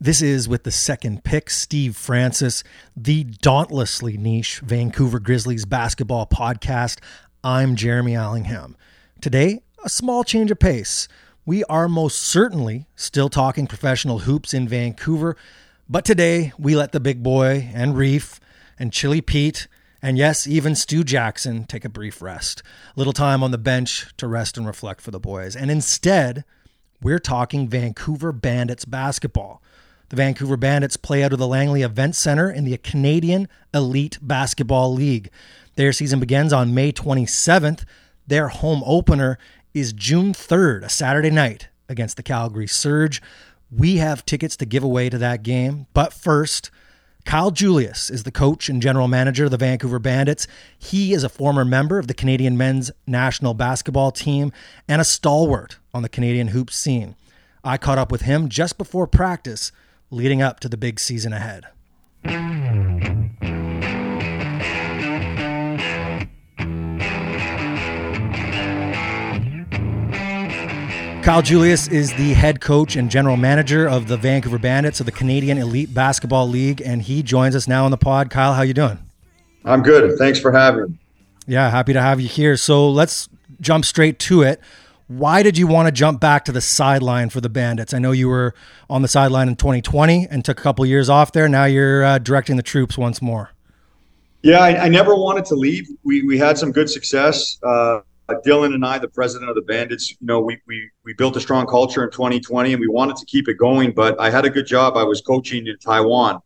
This is with the second pick, Steve Francis, the dauntlessly niche Vancouver Grizzlies basketball podcast. I'm Jeremy Allingham. Today, a small change of pace. We are most certainly still talking professional hoops in Vancouver, but today we let the big boy and Reef and Chili Pete and yes, even Stu Jackson take a brief rest. A little time on the bench to rest and reflect for the boys. And instead, we're talking Vancouver Bandits basketball. The Vancouver Bandits play out of the Langley Event Center in the Canadian Elite Basketball League. Their season begins on May 27th. Their home opener is June 3rd, a Saturday night, against the Calgary Surge. We have tickets to give away to that game. But first, Kyle Julius is the coach and general manager of the Vancouver Bandits. He is a former member of the Canadian men's national basketball team and a stalwart on the Canadian hoops scene. I caught up with him just before practice leading up to the big season ahead. Kyle Julius is the head coach and general manager of the Vancouver Bandits of the Canadian Elite Basketball League, and he joins us now on the pod. Kyle, how you doing? I'm good. Thanks for having me. Yeah, happy to have you here. So let's jump straight to it. Why did you want to jump back to the sideline for the Bandits? I know you were on the sideline in 2020 and took a couple years off there. Now you're uh, directing the troops once more. Yeah, I, I, never wanted to leave. We, we had some good success. Uh, Dylan and I, the president of the Bandits, you know, we, we, we built a strong culture in 2020 and we wanted to keep it going, but I had a good job. I was coaching in Taiwan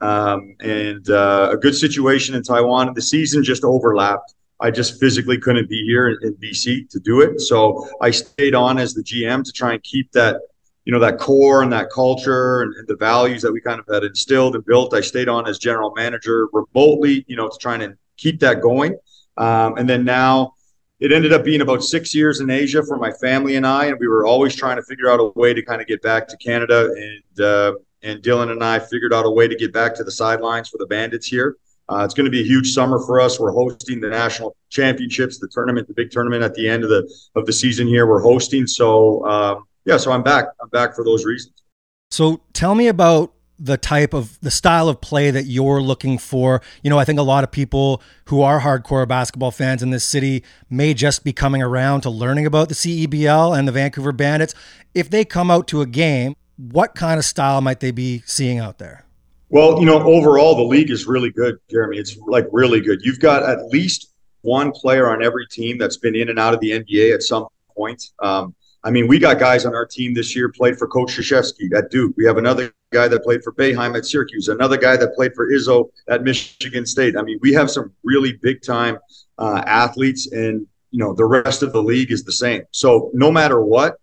um, and uh, a good situation in Taiwan. The season just overlapped. I just physically couldn't be here in, in, BC to do it. So I stayed on as the GM to try and keep that, you know, that core and that culture and, and, the values that we kind of had instilled and built. I stayed on as general manager remotely, you know, to try and keep that going. Um, and then now it ended up being about six years in Asia for my family and I, and we were always trying to figure out a way to kind of get back to Canada. And uh, and Dylan and I figured out a way to get back to the sidelines for the Bandits here. Uh, it's going to be a huge summer for us. We're hosting the national championships, the tournament, the big tournament at the end of the of the season here. We're hosting, so um, yeah. So I'm back. I'm back for those reasons. So tell me about the type of the style of play that you're looking for. You know, I think a lot of people who are hardcore basketball fans in this city may just be coming around to learning about the CEBL and the Vancouver Bandits. If they come out to a game, what kind of style might they be seeing out there? Well, you know, overall, the league is really good, Jeremy. It's like really good. You've got at least one player on every team that's been in and out of the NBA at some point. Um, I mean, we got guys on our team this year played for Coach Krzyzewski at Duke. We have another guy that played for Boeheim at Syracuse, another guy that played for Izzo at Michigan State. I mean, we have some really big time uh, athletes, and you know, the rest of the league is the same. So no matter what,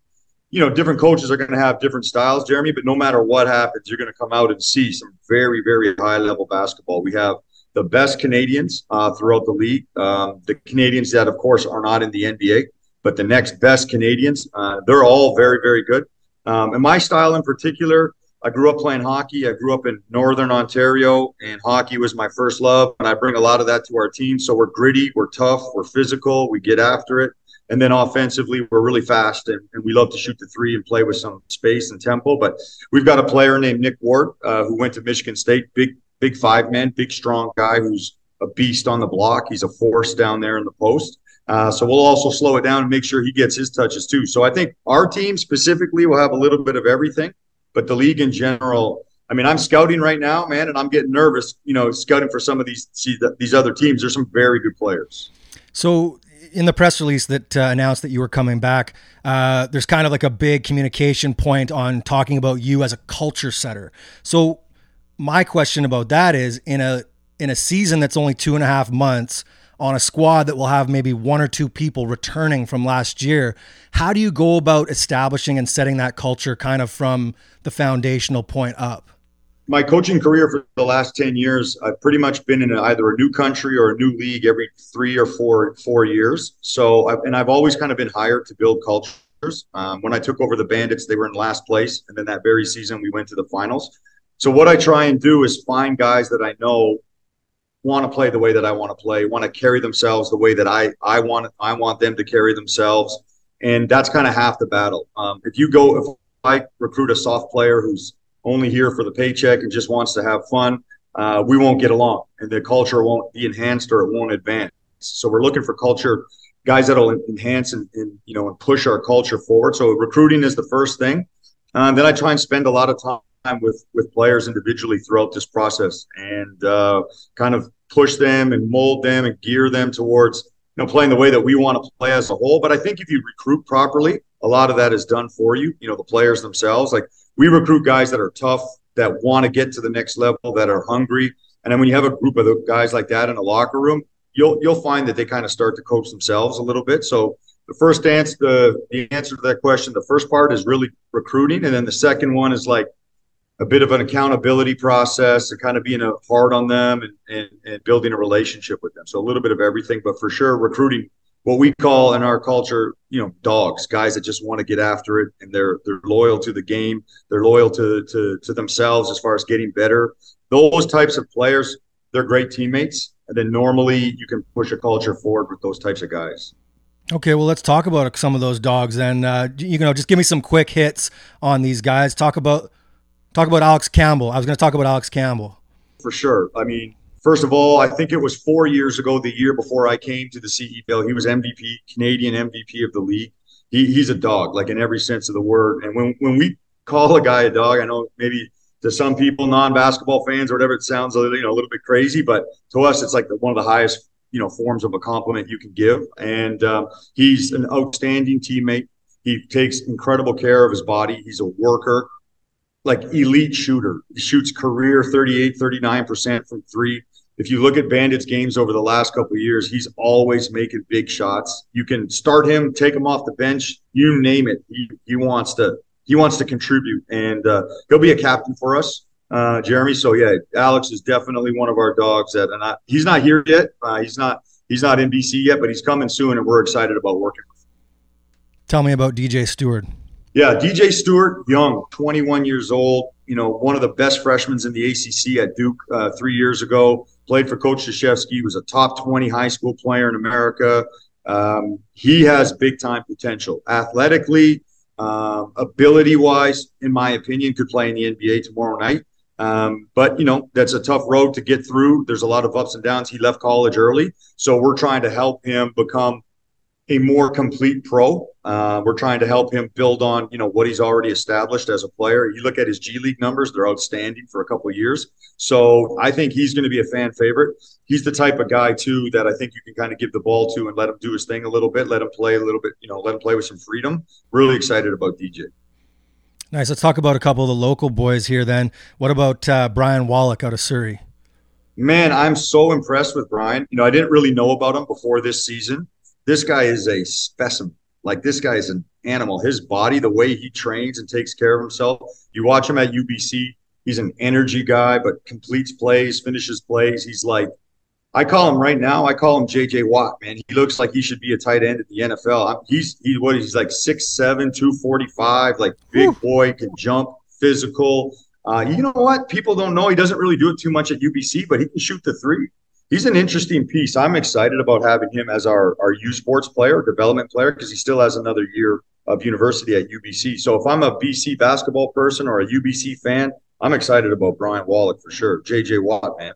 you know, different coaches are going to have different styles, Jeremy, but no matter what happens, you're going to come out and see some very, very high level basketball. We have the best Canadians uh, throughout the league. Um, the Canadians that, of course, are not in the NBA, but the next best Canadians, uh, they're all very, very good. Um, and my style in particular, I grew up playing hockey. I grew up in Northern Ontario, and hockey was my first love. And I bring a lot of that to our team. So we're gritty, we're tough, we're physical, we get after it. And then offensively, we're really fast and, and, we love to shoot the three and play with some space and tempo. But we've got a player named Nick Ward uh, who went to Michigan State, big, big five man, big, strong guy who's a beast on the block. He's a force down there in the post. Uh, so we'll also slow it down and make sure he gets his touches too. So I think our team specifically will have a little bit of everything, but the league in general. I mean, I'm scouting right now, man, and I'm getting nervous. You know, scouting for some of these these other teams. There's some very good players. So in the press release that uh, announced that you were coming back, uh, there's kind of like a big communication point on talking about you as a culture setter. So my question about that is in a in a season that's only two and a half months on a squad that will have maybe one or two people returning from last year, how do you go about establishing and setting that culture kind of from the foundational point up? my coaching career for the last 10 years i've pretty much been in either a new country or a new league every three or four four years. So I've, and i've always kind of been hired to build cultures. Um, when i took over the bandits they were in last place. And then that very season we went to the finals. So what i try and do is find guys that i know want to play the way that i want to play want to carry themselves the way that i i want i want them to carry themselves and that's kind of half the battle um, if you go if i recruit a soft player who's only here for the paycheck and just wants to have fun, uh, we won't get along, and the culture won't be enhanced or it won't advance. So we're looking for culture guys that'll enhance and, and you know and push our culture forward. So recruiting is the first thing. Uh, then I try and spend a lot of time with with players individually throughout this process and uh, kind of push them and mold them and gear them towards you know playing the way that we want to play as a whole. But I think if you recruit properly, a lot of that is done for you. You know, the players themselves. Like we recruit guys that are tough, that want to get to the next level, that are hungry. And then when you have a group of guys like that in a locker room, you'll you'll find that they kind of start to coach themselves a little bit. So the first answer the, the answer to that question, the first part is really recruiting, and then the second one is like a bit of an accountability process and kind of being hard on them and, and, and building a relationship with them. So a little bit of everything, but for sure recruiting what we call in our culture, you know, dogs, guys that just want to get after it and they're they're loyal to the game, they're loyal to to to themselves as far as getting better. Those types of players, they're great teammates and then normally you can push a culture forward with those types of guys. Okay, well, let's talk about some of those dogs. And uh, you know, just give me some quick hits on these guys. Talk about talk about Alex Campbell. I was going to talk about Alex Campbell for sure. I mean, first of all, I think it was four years ago, the year before I came to the CEBL. He was MVP, Canadian MVP of the league. He, he's a dog, like in every sense of the word. And when when we call a guy a dog, I know maybe to some people, non-basketball fans or whatever, it sounds a little, you know a little bit crazy, but to us, it's like the, one of the highest you know forms of a compliment you can give. And um, he's an outstanding teammate. He takes incredible care of his body. He's a worker, like elite shooter. He shoots career 38, 39% from three. If you look at Bandits games over the last couple years, he's always making big shots. You can start him, take him off the bench, you name it. He, he wants to he wants to contribute, and uh, he'll be a captain for us, uh, Jeremy. So yeah, Alex is definitely one of our dogs that, and I, he's not here yet. Uh, he's not he's not in BC yet, but he's coming soon, and we're excited about working. Tell me about DJ Steward. Yeah, DJ Steward, young, 21 years old. You know, one of the best freshmen in the ACC at Duke uh, three years ago. Played for Coach Krzyzewski. Was a top 20 high school player in America. Um, he has big time potential athletically, uh, ability wise, in my opinion, could play in the NBA tomorrow night. Um, but you know that's a tough road to get through. There's a lot of ups and downs. He left college early, so we're trying to help him become a more complete pro. Uh, we're trying to help him build on you know what he's already established as a player. You look at his G League numbers; they're outstanding for a couple years. So I think he's going to be a fan favorite. He's the type of guy too that I think you can kind of give the ball to and let him do his thing a little bit, let him play a little bit, you know, let him play with some freedom. Really excited about DJ. Nice. Let's talk about a couple of the local boys here. Then, what about uh, Brian Wallach out of Surrey? Man, I'm so impressed with Brian. You know, I didn't really know about him before this season. This guy is a specimen. Like this guy is an animal. His body, the way he trains and takes care of himself. You watch him at UBC. He's an energy guy, but completes plays, finishes plays. He's like, I call him right now. I call him JJ Watt, man. He looks like he should be a tight end at the NFL. He's he what he's like 6'7", 245, like big Whew. boy, can jump, physical. Uh, you know what? People don't know he doesn't really do it too much at UBC, but he can shoot the three. He's an interesting piece. I'm excited about having him as our our U Sports player, development player, because he still has another year of university at UBC. So if I'm a BC basketball person or a UBC fan, I'm excited about Brian Wallach for sure. JJ Watt, man.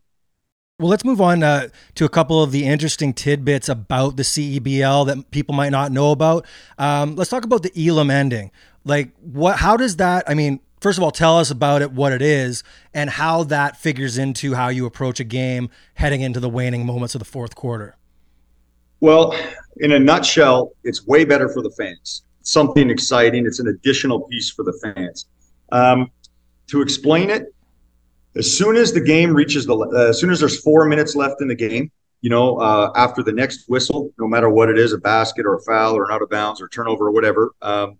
Well, let's move on uh, to a couple of the interesting tidbits about the CEBL that people might not know about. Um, let's talk about the Elam ending. Like, what? How does that? I mean, first of all, tell us about it, what it is, and how that figures into how you approach a game heading into the waning moments of the fourth quarter. Well, in a nutshell, it's way better for the fans. something exciting. It's an additional piece for the fans. Um, to explain it, as soon as the game reaches the, uh, as soon as there's four minutes left in the game, you know, uh, after the next whistle, no matter what it is, a basket or a foul or an out of bounds or turnover or whatever, um,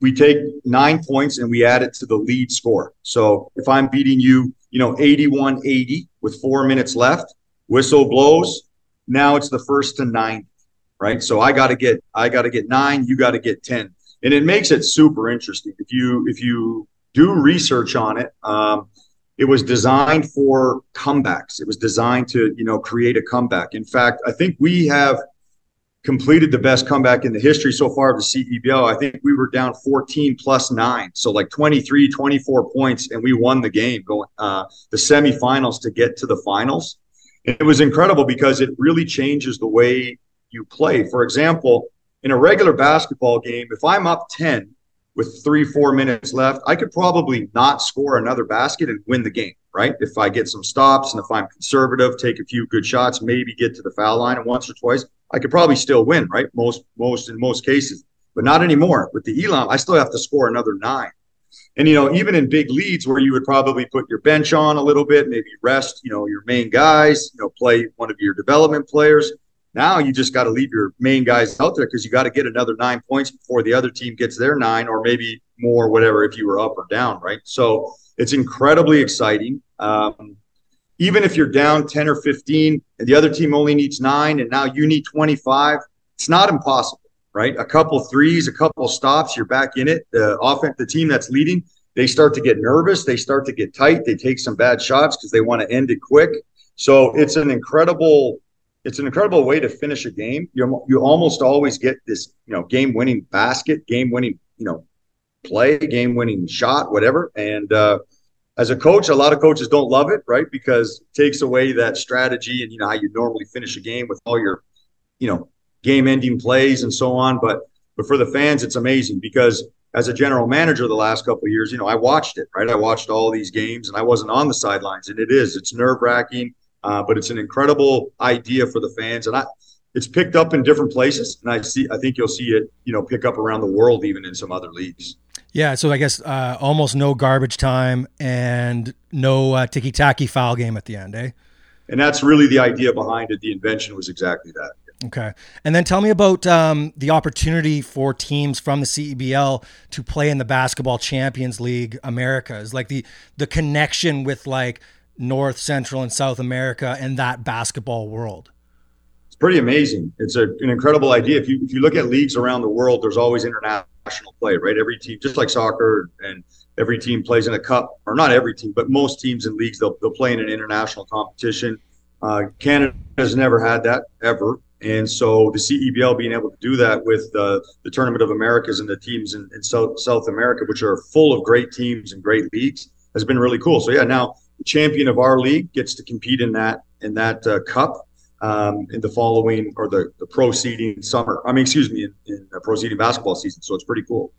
we take nine points and we add it to the lead score. So if I'm beating you, you know, 81 80 with four minutes left, whistle blows. Now it's the first to nine, right? So I got to get, I got to get nine, you got to get 10. And it makes it super interesting. If you, if you do research on it. Um, it was designed for comebacks. It was designed to, you know, create a comeback. In fact, I think we have completed the best comeback in the history so far of the CEBL. I think we were down 14 plus nine, so like 23, 24 points, and we won the game going uh, the semifinals to get to the finals. It was incredible because it really changes the way you play. For example, in a regular basketball game, if I'm up 10 with three, four minutes left, I could probably not score another basket and win the game, right? If I get some stops and if I'm conservative, take a few good shots, maybe get to the foul line and once or twice, I could probably still win, right? Most, most in most cases, but not anymore. With the Elam, I still have to score another nine. And you know, even in big leads where you would probably put your bench on a little bit, maybe rest, you know, your main guys, you know, play one of your development players. Now you just got to leave your main guys out there because you got to get another nine points before the other team gets their nine, or maybe more, whatever, if you were up or down, right? So it's incredibly exciting. Um, even if you're down 10 or 15 and the other team only needs nine and now you need 25, it's not impossible, right? A couple threes, a couple stops, you're back in it. The offense, the team that's leading, they start to get nervous. They start to get tight. They take some bad shots because they want to end it quick. So it's an incredible it's an incredible way to finish a game. You you almost always get this, you know, game winning basket, game winning, you know, play, game winning shot, whatever. And uh, as a coach, a lot of coaches don't love it, right? Because it takes away that strategy and you know how you normally finish a game with all your, you know, game ending plays and so on. But but for the fans, it's amazing because as a general manager the last couple years, you know, I watched it, right? I watched all these games and I wasn't on the sidelines, and it is, it's nerve wracking uh, but it's an incredible idea for the fans, and I, it's picked up in different places, and I see. I think you'll see it, you know, pick up around the world, even in some other leagues. Yeah, so I guess uh, almost no garbage time and no uh, ticky tacky foul game at the end, eh? And that's really the idea behind it. The invention was exactly that. Okay. And then tell me about um, the opportunity for teams from the CEBL to play in the Basketball Champions League Americas, like the the connection with like North, Central, and South America and that basketball world? It's pretty amazing. It's a, an incredible idea. If you if you look at leagues around the world, there's always international play, right? Every team, just like soccer, and every team plays in a cup, or not every team, but most teams in leagues they'll they'll play in an international competition. Uh, Canada has never had that ever. And so the CEBL being able to do that with the, the Tournament of Americas and the teams in, in South, South America, which are full of great teams and great leagues, has been really cool. So yeah, now the champion of our league gets to compete in that in that uh, cup um, in the following or the, the proceeding summer. I mean, excuse me, in, in the proceeding basketball season. So it's pretty cool.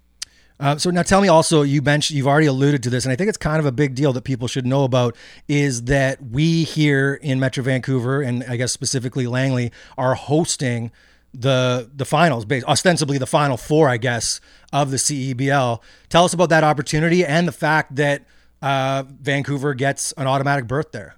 Uh, so now tell me also, you mentioned you've already alluded to this, and I think it's kind of a big deal that people should know about is that we here in Metro Vancouver and I guess specifically Langley are hosting the the finals, ostensibly the final four, I guess, of the CEBL. Tell us about that opportunity and the fact that uh, Vancouver gets an automatic berth there?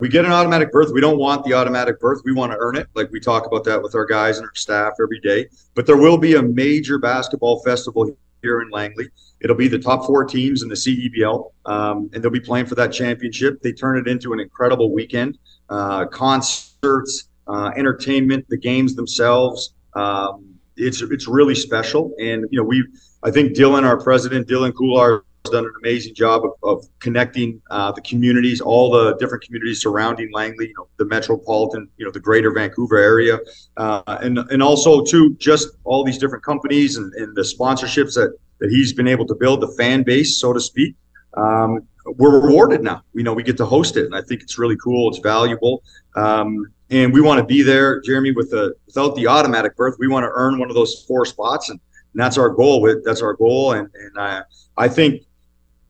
We get an automatic berth. We don't want the automatic berth. We want to earn it. Like we talk about that with our guys and our staff every day. But there will be a major basketball festival here in Langley. It'll be the top four teams in the CEBL, um, and they'll be playing for that championship. They turn it into an incredible weekend. Uh, concerts, uh, entertainment, the games themselves. Um, it's it's really special, and you know we. I think Dylan, our president, Dylan Kular, done an amazing job of, of connecting uh, the communities, all the different communities surrounding Langley, you know, the metropolitan, you know, the greater Vancouver area, uh, and and also too just all these different companies and, and, the sponsorships that that he's been able to build, the fan base, so to speak. Um, we're rewarded now. We know we get to host it, and I think it's really cool. It's valuable. Um, and we want to be there, Jeremy. With the without the automatic berth, we want to earn one of those four spots, and, and that's our goal. With that's our goal, and and I I think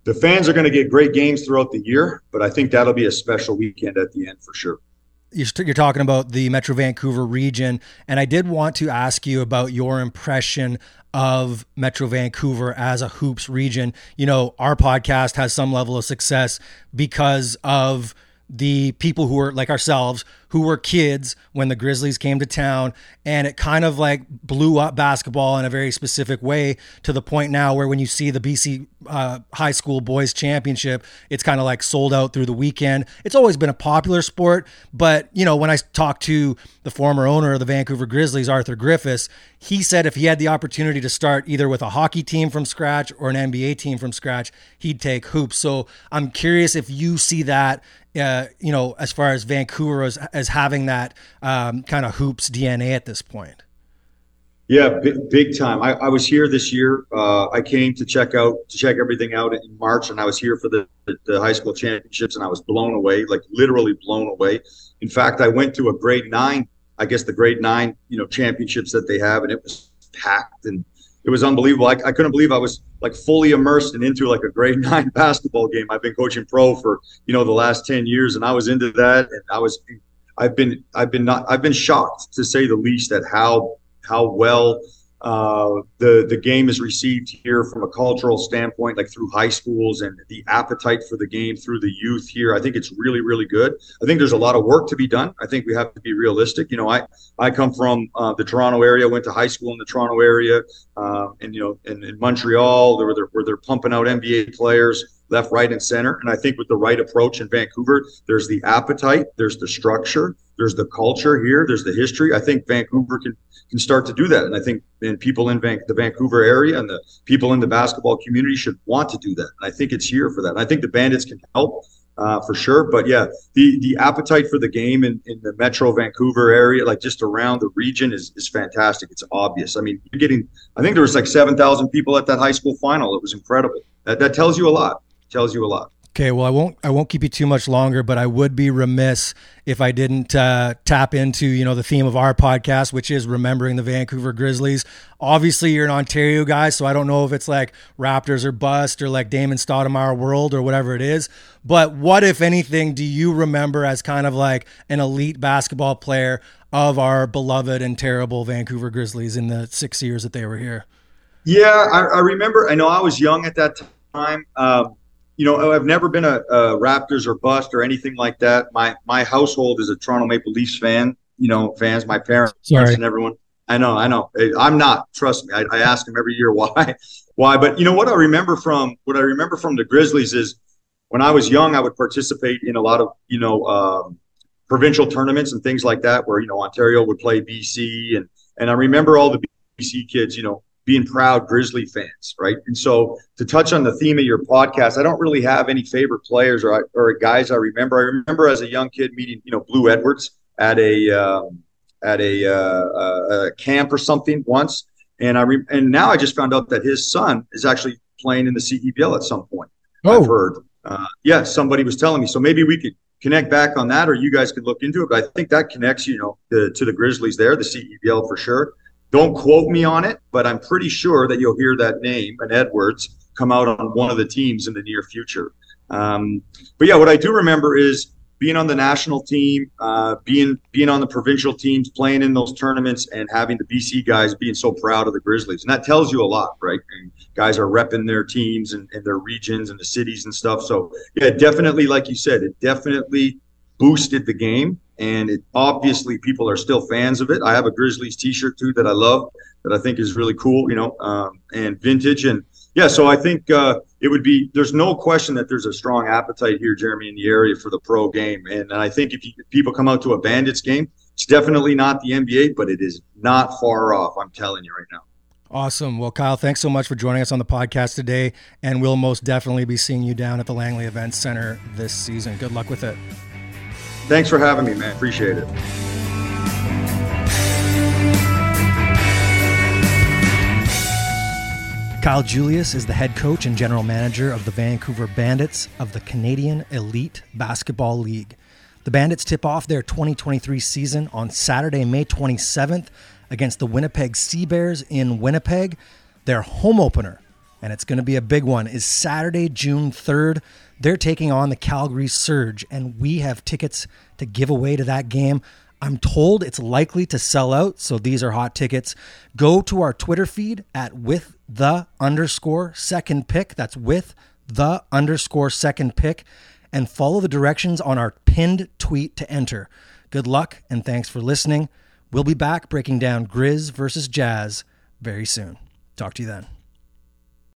the fans are going to get great games throughout the year, but I think that'll be a special weekend at the end for sure. You're talking about the Metro Vancouver region, and I did want to ask you about your impression of Metro Vancouver as a hoops region. You know, our podcast has some level of success because of the people who are like ourselves who were kids when the Grizzlies came to town. And it kind of like blew up basketball in a very specific way to the point now where when you see the BC uh, high school boys championship it's kind of like sold out through the weekend. It's always been a popular sport but you know when I talked to the former owner of the Vancouver Grizzlies Arthur Griffiths he said if he had the opportunity to start either with a hockey team from scratch or an NBA team from scratch he'd take hoops. So I'm curious if you see that uh, you know, as far as Vancouver as, as having that um, kind of hoops DNA at this point? Yeah, big, big time. I, I, was here this year. Uh, I came to check out to check everything out in March, and I was here for the, the, high school championships, and I was blown away, like literally blown away. In fact, I went to a grade nine, I guess the grade nine, you know, championships that they have, and it was packed and it was unbelievable. I, I couldn't believe I was like fully immersed and into like a grade nine basketball game. I've been coaching pro for you know the last ten years, and I was into that, and I was I've been I've been not I've been shocked to say the least at how how well uh, the the game is received here from a cultural standpoint, like through high schools and the appetite for the game through the youth here. I think it's really really good. I think there's a lot of work to be done. I think we have to be realistic. You know, I I come from uh, the Toronto area, went to high school in the Toronto area, uh, and you know, in, in Montreal, where they're where they're pumping out NBA players left, right, and center. And I think with the right approach in Vancouver, there's the appetite, there's the structure, there's the culture here, there's the history. I think Vancouver can can start to do that. And I think and people in Van- the Vancouver area and the people in the basketball community should want to do that. And I think it's here for that. And I think the Bandits can help uh, for sure. But yeah, the the appetite for the game in, in the Metro Vancouver area, like just around the region, is is fantastic. It's obvious. I mean, you're getting. I think there was like seven thousand people at that high school final. It was incredible. That that tells you a lot. Tells you a lot. Okay, well, I won't I won't keep you too much longer, but I would be remiss if I didn't uh, tap into you know the theme of our podcast, which is remembering the Vancouver Grizzlies. Obviously, you're an Ontario guy, so I don't know if it's like Raptors or bust or like Damon Stoudemire world or whatever it is. But what, if anything, do you remember as kind of like an elite basketball player of our beloved and terrible Vancouver Grizzlies in the six years that they were here? Yeah, I, I remember. I know I was young at that time. Um, you know, I've never been a, a, Raptors or bust or anything like that. My my household is a Toronto Maple Leafs fan. You know, fans, my parents Sorry. and everyone. I know, I know. I'm not. Trust me. I, I ask them every year why, why. But you know what I remember from what I remember from the Grizzlies is when I was young, I would participate in a lot of you know um, provincial tournaments and things like that, where you know Ontario would play BC, and and I remember all the BC kids, you know, being proud Grizzly fans, right? And so to touch on the theme of your podcast, I don't really have any favorite players or or guys I remember. I remember as a young kid meeting, you know, Blue Edwards at a um, at a, uh, a, camp or something once, and I re- and now I just found out that his son is actually playing in the CEBL at some point. Oh. I've heard. Uh, yeah, somebody was telling me. So maybe we could connect back on that, or you guys could look into it. But I think that connects, you know, the, to the Grizzlies there, the CEBL for sure. Don't quote me on it, but I'm pretty sure that you'll hear that name and Edwards come out on one of the teams in the near future. Um, but yeah, what I do remember is being on the national team, uh, being being on the provincial teams, playing in those tournaments, and having the BC guys being so proud of the Grizzlies, and that tells you a lot, right? And guys are repping their teams and, and their regions and the cities and stuff. So yeah, definitely, like you said, it definitely boosted the game and it obviously people are still fans of it. I have a Grizzlies T-shirt too that I love that I think is really cool, you know, um, and vintage and yeah. So I think uh, it would be. There's no question that there's a strong appetite here, Jeremy, in the area for the pro game, and, I think if, you, if people come out to a Bandits game, it's definitely not the NBA, but it is not far off. I'm telling you right now. Awesome. Well, Kyle, thanks so much for joining us on the podcast today, and we'll most definitely be seeing you down at the Langley Events Center this season. Good luck with it. Thanks for having me, man. Appreciate it. Kyle Julius is the head coach and general manager of the Vancouver Bandits of the Canadian Elite Basketball League. The Bandits tip off their 2023 season on Saturday, May 27th against the Winnipeg Sea Bears in Winnipeg. Their home opener, and it's going to be a big one, is Saturday, June 3rd they're taking on the Calgary Surge, and we have tickets to give away to that game. I'm told it's likely to sell out, so these are hot tickets. Go to our Twitter feed at with the underscore second pick. That's with the underscore second pick, and follow the directions on our pinned tweet to enter. Good luck, and thanks for listening. We'll be back breaking down Grizz versus Jazz very soon. Talk to you then.